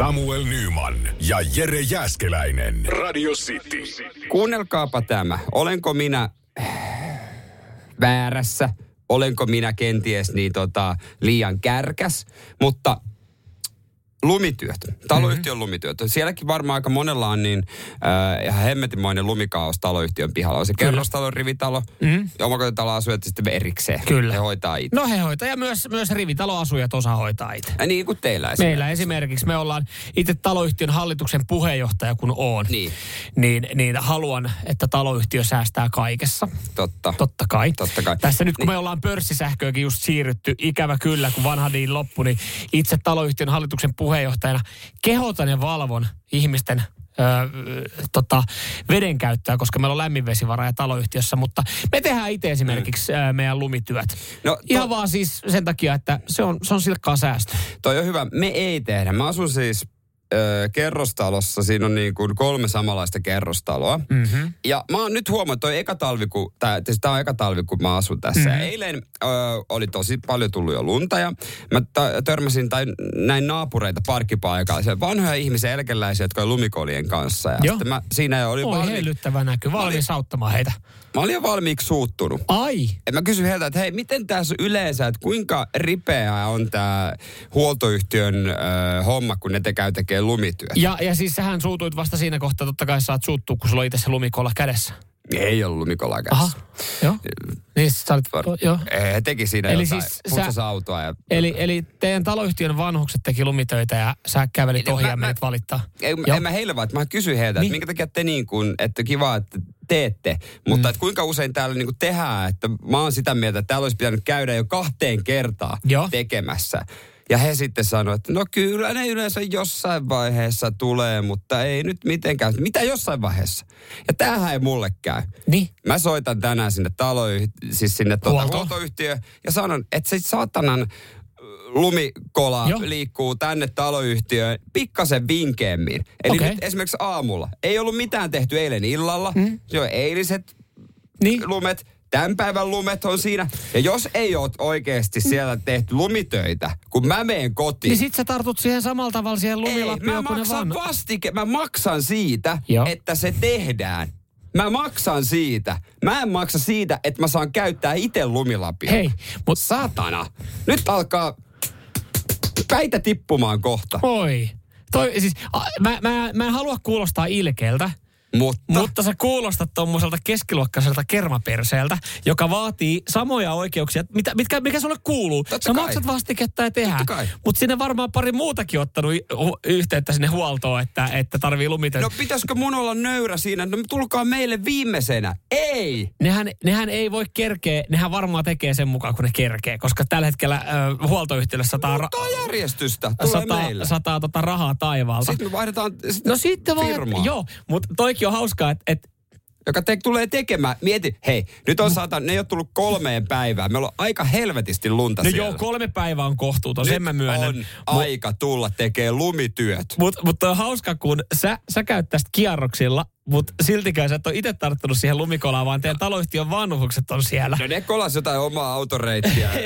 Samuel Nyman ja Jere Jäskeläinen. Radio City. Kuunnelkaapa tämä. Olenko minä väärässä? Olenko minä kenties niin tota, liian kärkäs? Mutta lumityöt, taloyhtiön mm-hmm. lumityöt. Sielläkin varmaan aika monella on niin äh, ihan hemmetimoinen lumikaos taloyhtiön pihalla. On se kerrostalo, rivitalo mm-hmm. ja omakotitaloasujat sitten erikseen. Kyllä. He hoitaa itse. No he hoitaa ja myös, myös rivitaloasujat osa hoitaa itse. Ja niin kuin teillä esimerkiksi. Meillä esimerkiksi me ollaan itse taloyhtiön hallituksen puheenjohtaja kun on. Niin. Niin, niin haluan, että taloyhtiö säästää kaikessa. Totta. Totta kai. Totta kai. Tässä nyt kun Niin. me ollaan pörssisähköäkin just siirrytty, ikävä kyllä, kun vanha niin loppui, niin itse taloyhtiön hallituksen puheenjohtajana kehotan ja valvon ihmisten Öö, tota, veden käyttöä, koska meillä on lämminvesivara ja taloyhtiössä, mutta me tehdään itse esimerkiksi mm. meidän lumityöt. No, to- Ihan vaan siis sen takia, että se on, se on silkkaa säästö. Toi on hyvä. Me ei tehdä. Mä asun siis ö, kerrostalossa. Siinä on niin kuin kolme samanlaista kerrostaloa. Mm-hmm. Ja mä oon nyt huomannut, toi eka talvi, kun, tää, siis tää on eka talvi, kun mä asun tässä. Mm-hmm. Ja eilen ö, oli tosi paljon tullut jo lunta ja mä ta- törmäsin tai näin naapureita parkkipaikalla. Siellä vanhoja ihmisiä, eläkeläisiä, jotka on lumikollien kanssa. Ja Joo. mä siinä jo olin Oi, valmi- hellyttävä näky. Valmis auttamaan heitä. Mä olin jo valmiiksi suuttunut. Ai, Et mä kysyin heiltä, että hei, miten tässä yleensä, että kuinka ripeää on tämä huoltoyhtiön ö, homma, kun ne te käy tekee lumityötä? Ja, ja siis sähän suutuit vasta siinä kohtaa, totta kai saat suuttua, kun sulla on itse se lumikolla kädessä. Ei ollut lumikolla kädessä. Aha, joo. Niin sit sä olit, Var- joo. He teki siinä Eli jotain, siis sä- autoa ja... Eli, eli teidän taloyhtiön vanhukset teki lumitöitä ja sä kävelit ohi ja menit valittaa. Ei, en mä heille vaan, että mä kysyin heiltä, Niin. että minkä takia te niin kuin, että kiva, että teette, mutta Mm. että kuinka usein täällä niin kuin tehdään, että mä oon sitä mieltä, että täällä olisi pitänyt käydä jo kahteen kertaan Joo. tekemässä. Ja he sitten sanoivat, että no kyllä ne yleensä jossain vaiheessa tulee, mutta ei nyt mitenkään. Mitä jossain vaiheessa? Ja tämähän ei mulle käy. Niin. Mä soitan tänään sinne taloyhtiöön, siis sinne tuota huoltoyhtiöön ja sanon, että se saatanan lumikola Joo. liikkuu tänne taloyhtiöön pikkasen vinkeemmin. Eli Okei. nyt esimerkiksi aamulla. Ei ollut mitään tehty eilen illalla. Mm. Se on eiliset Niin. lumet. Tämän päivän lumet on siinä. Ja jos ei ole oikeasti siellä tehty lumitöitä, kun mä meen kotiin. Niin sit sä tartut siihen samalla tavalla siihen ei, mä lumilappioon kuin ne maksan vaan. vastike, mä maksan siitä, Joo. että se tehdään. Mä maksan siitä. Mä en maksa siitä, että mä saan käyttää itse lumilapia. Hei, mut Satana. Nyt alkaa päitä tippumaan kohta. oi. Toi, siis, a, mä, mä, mä en halua kuulostaa ilkeältä, Mutta, Mutta sä kuulostat tommoselta keskiluokkaiselta kermaperseeltä, joka vaatii samoja oikeuksia, mitä, mitkä, mikä sulle kuuluu. Totta sä kai. maksat vastiketta ja tehdään. Mutta sinne varmaan pari muutakin ottanut yhteyttä sinne huoltoon, että, että tarvii lumitöitä. no pitäisikö mun olla nöyrä siinä? No tulkaa meille viimeisenä. Ei! Nehän, nehän ei voi kerkeä, nehän varmaan tekee sen mukaan, kun ne kerkee, koska tällä hetkellä äh, huoltoyhtiölle sataa, ra- järjestystä. Tulee sataa, meille. sataa tota rahaa taivaalta. Sitten me vaihdetaan sit no sitten firmaa, joo, mutta toikin on hauskaa, että et, joka te, tulee tekemään. Mieti, hei, nyt on saatan, ne ei ole tullut kolmeen päivään. Meillä on aika helvetisti lunta no siellä. joo, kolme päivää on kohtuuton, sen mä myönnän. on aika tulla tekee lumityöt. Mutta mut on hauska, kun sä, sä käyt tästä kierroksilla, mutta siltikään sä et ole itse tarttunut siihen lumikolaan, vaan teidän taloyhtiön vanhukset on siellä. No ne kolas jotain omaa autoreittiä.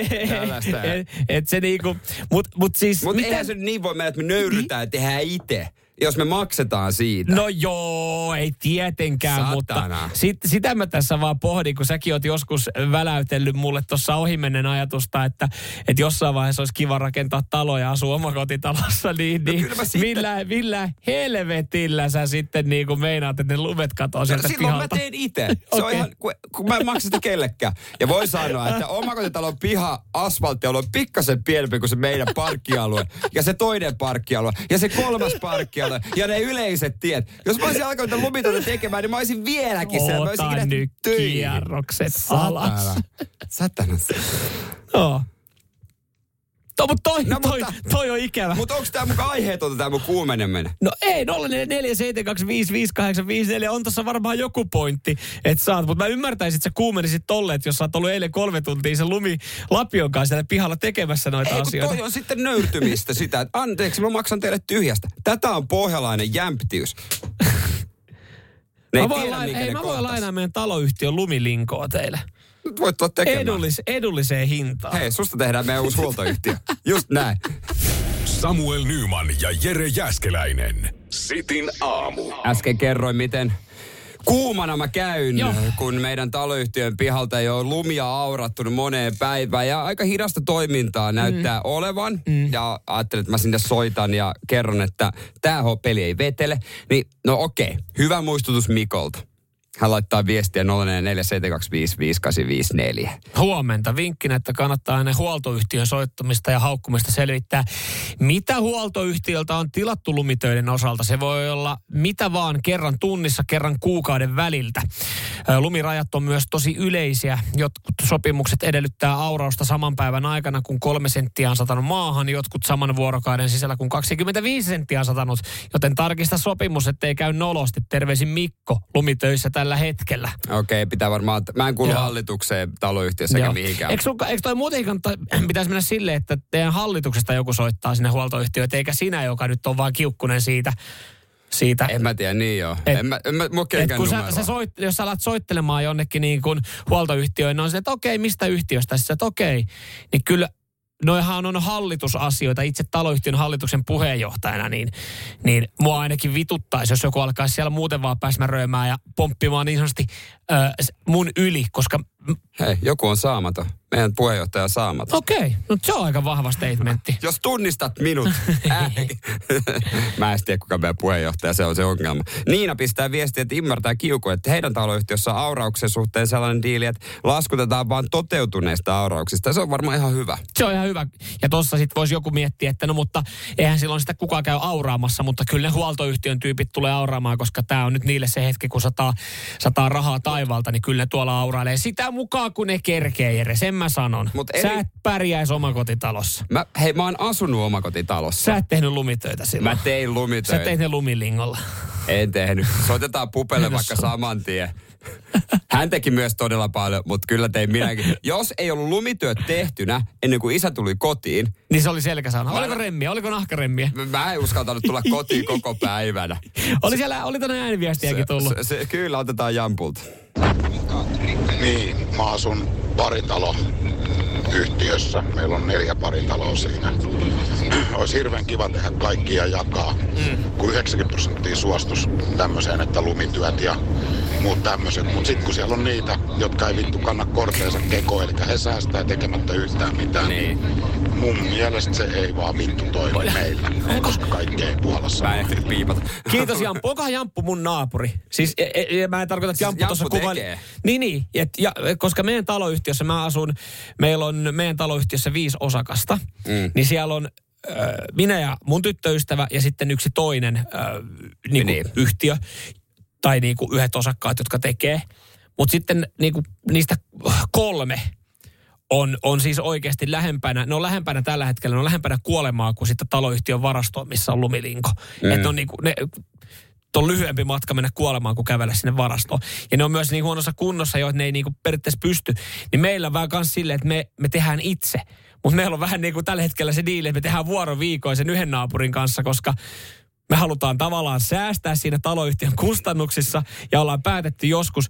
et, et se niinku, mut, mut siis... Mutta miten- eihän se niin voi mennä, että me nöyrytään ja tehdään itse, jos me maksetaan siitä. No joo, ei tietenkään, Satana. mutta sit, sitä mä tässä vaan pohdin, kun säkin oot joskus väläytellyt mulle tuossa ohimennen ajatusta, että, että jossain vaiheessa olisi kiva rakentaa talo ja asua omakotitalossa, niin, No niin millä, millä helvetillä sä sitten niin kuin meinaat, että ne lumet katoo No, sieltä silloin pihalta? mä teen itse. Se on Okei. ihan, kun, kun mä en maksa sitä kellekään. Ja voi sanoa, että omakotitalon piha asfalttialue on pikkasen pienempi kuin se meidän parkkialue. Ja se toinen parkkialue. Ja se kolmas parkkialue. Ja ne yleiset tiet. Jos mä olisin alkanut niitä lumitöitä tekemään, niin mä olisin vieläkin siellä. Mä olisin Ota nyt töihin. kierrokset alas. Satana. Satana. Joo. To, mutta toi, No, toi, mutta- toi on ikävä. Mutta onko tämä mukaan aiheetonta tämä mun kuumeneminen? No ei, 0447255854 on tuossa varmaan joku pointti, että saat. Mutta mä ymmärtäisin, että sä kuumenisit tolle, että jos sä oot ollut eilen kolme tuntia sen lumi Lapion kanssa siellä pihalla tekemässä noita Ei, kun asioita. toi on sitten nöyrtymistä sitä, että anteeksi, mä maksan teille tyhjästä. Tätä on pohjalainen jämptiys. Ne ei Mä voin, tiedä, laina, ne mä voin lainaa meidän taloyhtiön lumilinkoa teille. Nyt voit tulla tekemään. Edullis, edulliseen hintaan. Hei, susta tehdään meidän uusi huoltoyhtiö. Just näin. Samuel Nyman ja Jere Jäskeläinen. Sitin aamu. Äsken kerroin, miten kuumana mä käyn, Joo. kun meidän taloyhtiön pihalta ei ole lumia aurattunut moneen päivään. Ja aika hidasta toimintaa näyttää mm. olevan. Mm. Ja ajattelin, että mä sinne soitan ja kerron, että tämä peli ei vetele. Niin, no okei, hyvä muistutus Mikolta. Hän laittaa viestiä 0472555854. Huomenta. Vinkkinä, että kannattaa ennen huoltoyhtiön soittamista ja haukkumista selvittää, mitä huoltoyhtiöltä on tilattu lumitöiden osalta. Se voi olla mitä vaan kerran tunnissa, kerran kuukauden väliltä. Lumirajat on myös tosi yleisiä. Jotkut sopimukset edellyttää aurausta saman päivän aikana, kun kolme senttiä on satanut maahan. Jotkut saman vuorokauden sisällä, kun 25 senttiä on satanut. Joten tarkista sopimus, ettei käy nolosti. Terveisin Mikko lumitöissä hetkellä. Okei, pitää varmaan, mä en kuulu Joo. hallitukseen taloyhtiössä eikä mihinkään. Eikö, sun, eikö toi muutenkin kannata, pitäisi mennä silleen, että teidän hallituksesta joku soittaa sinne huoltoyhtiöön, eikä sinä, joka nyt on vaan kiukkunen siitä. siitä. En mä tiedä, niin joo. Et- en mä, en mä, mulla Et kun sä, sä soit, jos sä alat soittelemaan jonnekin niin kuin huoltoyhtiöön, niin on se, että okei, mistä yhtiöstä? Sitten, että okei, niin kyllä noihan on hallitusasioita. Itse taloyhtiön hallituksen puheenjohtajana, niin, niin mua ainakin vituttaisi, jos joku alkaisi siellä muuten vaan pääsmäröimään ja pomppimaan niin sanotusti s- mun yli, koska Hei, joku on saamaton. Meidän puheenjohtaja on saamaton. okei, no se on aika vahva statementti. Jos tunnistat minut. Mä en tiedä, kuka meidän puheenjohtaja, se on se ongelma. Niina pistää viestiä, että ymmärtää kiuku, että heidän taloyhtiössä on aurauksen suhteen sellainen diili, että laskutetaan vain toteutuneista aurauksista. Se on varmaan ihan hyvä. Se on ihan hyvä. Ja tuossa sitten voisi joku miettiä, että no mutta eihän silloin sitä kukaan käy auraamassa, mutta kyllä ne huoltoyhtiön tyypit tulee auraamaan, koska tämä on nyt niille se hetki, kun sataa, sataa rahaa taivaalta, niin kyllä ne tuolla aurailee sitä mukaan, kun ne kerkee, Jere. Sen mä sanon. Mut Sä eri- et pärjäisi omakotitalossa. Mä, hei, mä oon asunut omakotitalossa. Sä et tehnyt lumitöitä silloin. Mä tein Sä lumitöitä. teit ne lumilingolla. En tehnyt. Soitetaan pupelle vaikka saman tien. Hän teki myös todella paljon, mutta kyllä tein minäkin. Jos ei ollut lumityöt tehtynä ennen kuin isä tuli kotiin, Niin se oli selkäsauna. Mä- Oliko remmiä? Oliko nahkaremmiä? mä en uskaltanut tulla kotiin koko päivänä. Oli siellä, oli tänne ääniviestiäkin tullut. Se, se, kyllä otetaan jampulta. Niin, mä asun paritalo yhtiössä. Meillä on neljä paritaloa siinä. Olisi hirveän kiva tehdä kaikkia jakaa, mm. kun 90 prosenttia suostus tämmöiseen, että lumityöt ja muut tämmöiset. Mutta sitten kun siellä on niitä, jotka ei vittu kanna korteensa kekoon, eli he säästää tekemättä yhtään mitään, Niin. mun mielestä se ei vaan vittu toimi meillä, koska kaikki ei Puolassa. Mä en ehtinyt piipata. Kiitos Jamppu. Onkohan Jamppu mun naapuri? Siis e, e, e, mä en tarkoita, että Siis Jamppu tuossa Jamppu kuvaili. Niin, niin. Et, ja, koska meidän taloyhtiössä mä asun, meillä on meidän taloyhtiössä viisi osakasta. Mm. Niin siellä on minä ja mun tyttöystävä ja sitten yksi toinen ö, niin Niin. yhtiö tai niin kuin yhdet osakkaat, jotka tekee. Mutta sitten niin kuin niistä kolme on, on siis oikeasti lähempänä, ne on lähempänä tällä hetkellä, ne on lähempänä kuolemaa kuin sitten taloyhtiön varastoa, missä on lumilinko. Mm. Että on niin kuin, ne, on lyhyempi matka mennä kuolemaan kuin kävellä sinne varastoon. Ja ne on myös niin huonossa kunnossa jo, että ne ei niin kuin periaatteessa pysty. Niin meillä on vähän myös silleen, että me, me tehdään itse. Mutta meillä on vähän niin kuin tällä hetkellä se diili, että me tehdään vuoroviikoin sen yhden naapurin kanssa, koska me halutaan tavallaan säästää siinä taloyhtiön kustannuksissa ja ollaan päätetty joskus,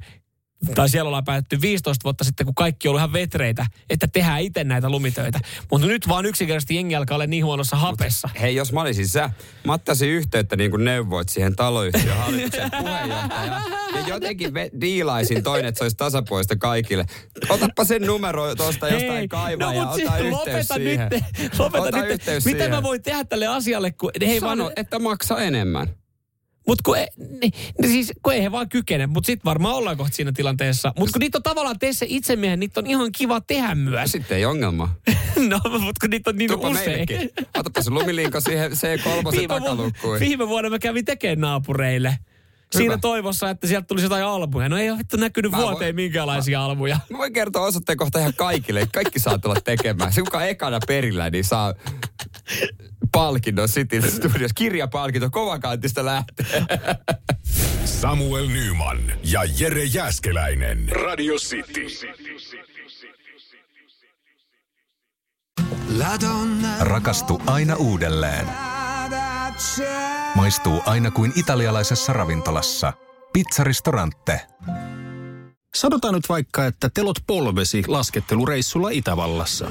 tai siellä ollaan päätetty 15 vuotta sitten, kun kaikki on ollut ihan vetreitä, että tehdään itse näitä lumitöitä. Mutta nyt vaan yksinkertaisesti jengi alkaa olla niin huonossa hapessa. Hei, jos mä olisin sä, mä ottaisin yhteyttä niin kuin neuvoit siihen taloyhtiön hallituksen puheenjohtajaan. Ja jotenkin ve- diilaisin toinen, että se olisi tasapuolista kaikille. Otappa sen numero tuosta jostain kaivaa ja mut ota siis yhteys lopeta siihen. Nyt, lopeta Ota nyt. yhteys Mitä siihen. mä voin tehdä tälle asialle, kun hei vaan... Sano, että maksa enemmän. Mut kun, ei, niin, niin siis, kun ei he vaan kykene, mutta sitten varmaan ollaan kohta siinä tilanteessa. Mutta kun niitä on tavallaan teissä itsemiehen, niitä on ihan kiva tehdä myös. Sitten ei ongelma. no, mutta kun niitä on niin Tupa usein. meillekin. Otapa se lumilinko siihen C3 Viime, vu- takalukkuun. viime vuonna mä kävin tekemään naapureille. Siinä toivossa, että sieltä tulisi jotain albuja. No ei ole vittu näkynyt Mä vuoteen voin- minkäänlaisia albuja. Mä voin kertoa osoitteen kohta ihan kaikille. Kaikki saa tulla tekemään. Se, kuka ekana perillä, niin saa palkinnon City Studios. Kirjapalkinto kovakantista lähtee. Samuel Nyman ja Jere Jäskeläinen. Radio City. Rakastu aina uudelleen. Maistuu aina kuin italialaisessa ravintolassa. Pizzaristorante. Sanotaan nyt vaikka, että telot polvesi laskettelureissulla Itävallassa.